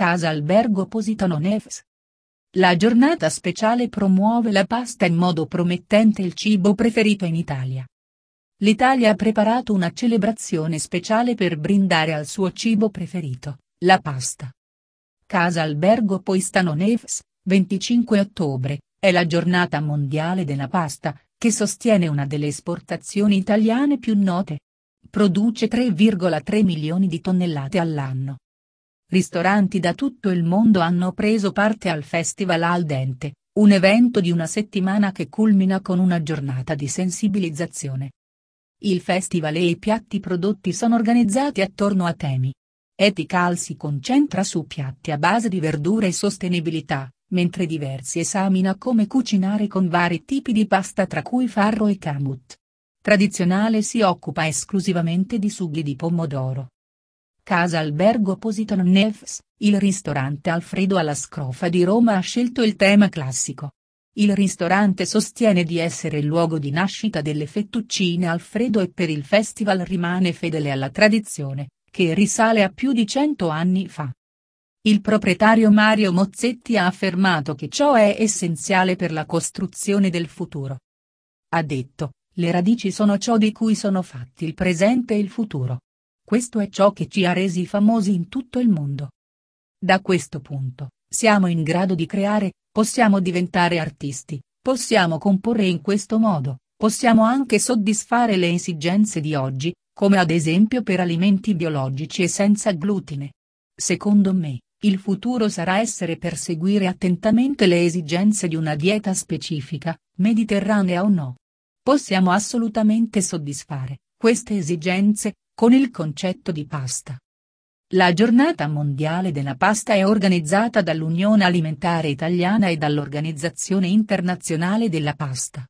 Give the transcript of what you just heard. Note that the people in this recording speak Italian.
Casa Albergo Positano Nefs. La giornata speciale promuove la pasta in modo promettente il cibo preferito in Italia. L'Italia ha preparato una celebrazione speciale per brindare al suo cibo preferito, la pasta. Casa Albergo Poistano Nefs, 25 ottobre, è la giornata mondiale della pasta, che sostiene una delle esportazioni italiane più note. Produce 3,3 milioni di tonnellate all'anno. Ristoranti da tutto il mondo hanno preso parte al Festival Al Dente, un evento di una settimana che culmina con una giornata di sensibilizzazione. Il festival e i piatti prodotti sono organizzati attorno a temi. Ethical si concentra su piatti a base di verdure e sostenibilità, mentre diversi esamina come cucinare con vari tipi di pasta tra cui farro e kamut. Tradizionale si occupa esclusivamente di sughi di pomodoro. Casa Albergo Positano Nefs, il ristorante Alfredo alla Scrofa di Roma ha scelto il tema classico. Il ristorante sostiene di essere il luogo di nascita delle fettuccine Alfredo e per il festival rimane fedele alla tradizione, che risale a più di cento anni fa. Il proprietario Mario Mozzetti ha affermato che ciò è essenziale per la costruzione del futuro. Ha detto, le radici sono ciò di cui sono fatti il presente e il futuro. Questo è ciò che ci ha resi famosi in tutto il mondo. Da questo punto, siamo in grado di creare, possiamo diventare artisti, possiamo comporre in questo modo, possiamo anche soddisfare le esigenze di oggi, come ad esempio per alimenti biologici e senza glutine. Secondo me, il futuro sarà essere perseguire attentamente le esigenze di una dieta specifica, mediterranea o no. Possiamo assolutamente soddisfare queste esigenze con il concetto di pasta. La giornata mondiale della pasta è organizzata dall'Unione Alimentare Italiana e dall'Organizzazione Internazionale della Pasta.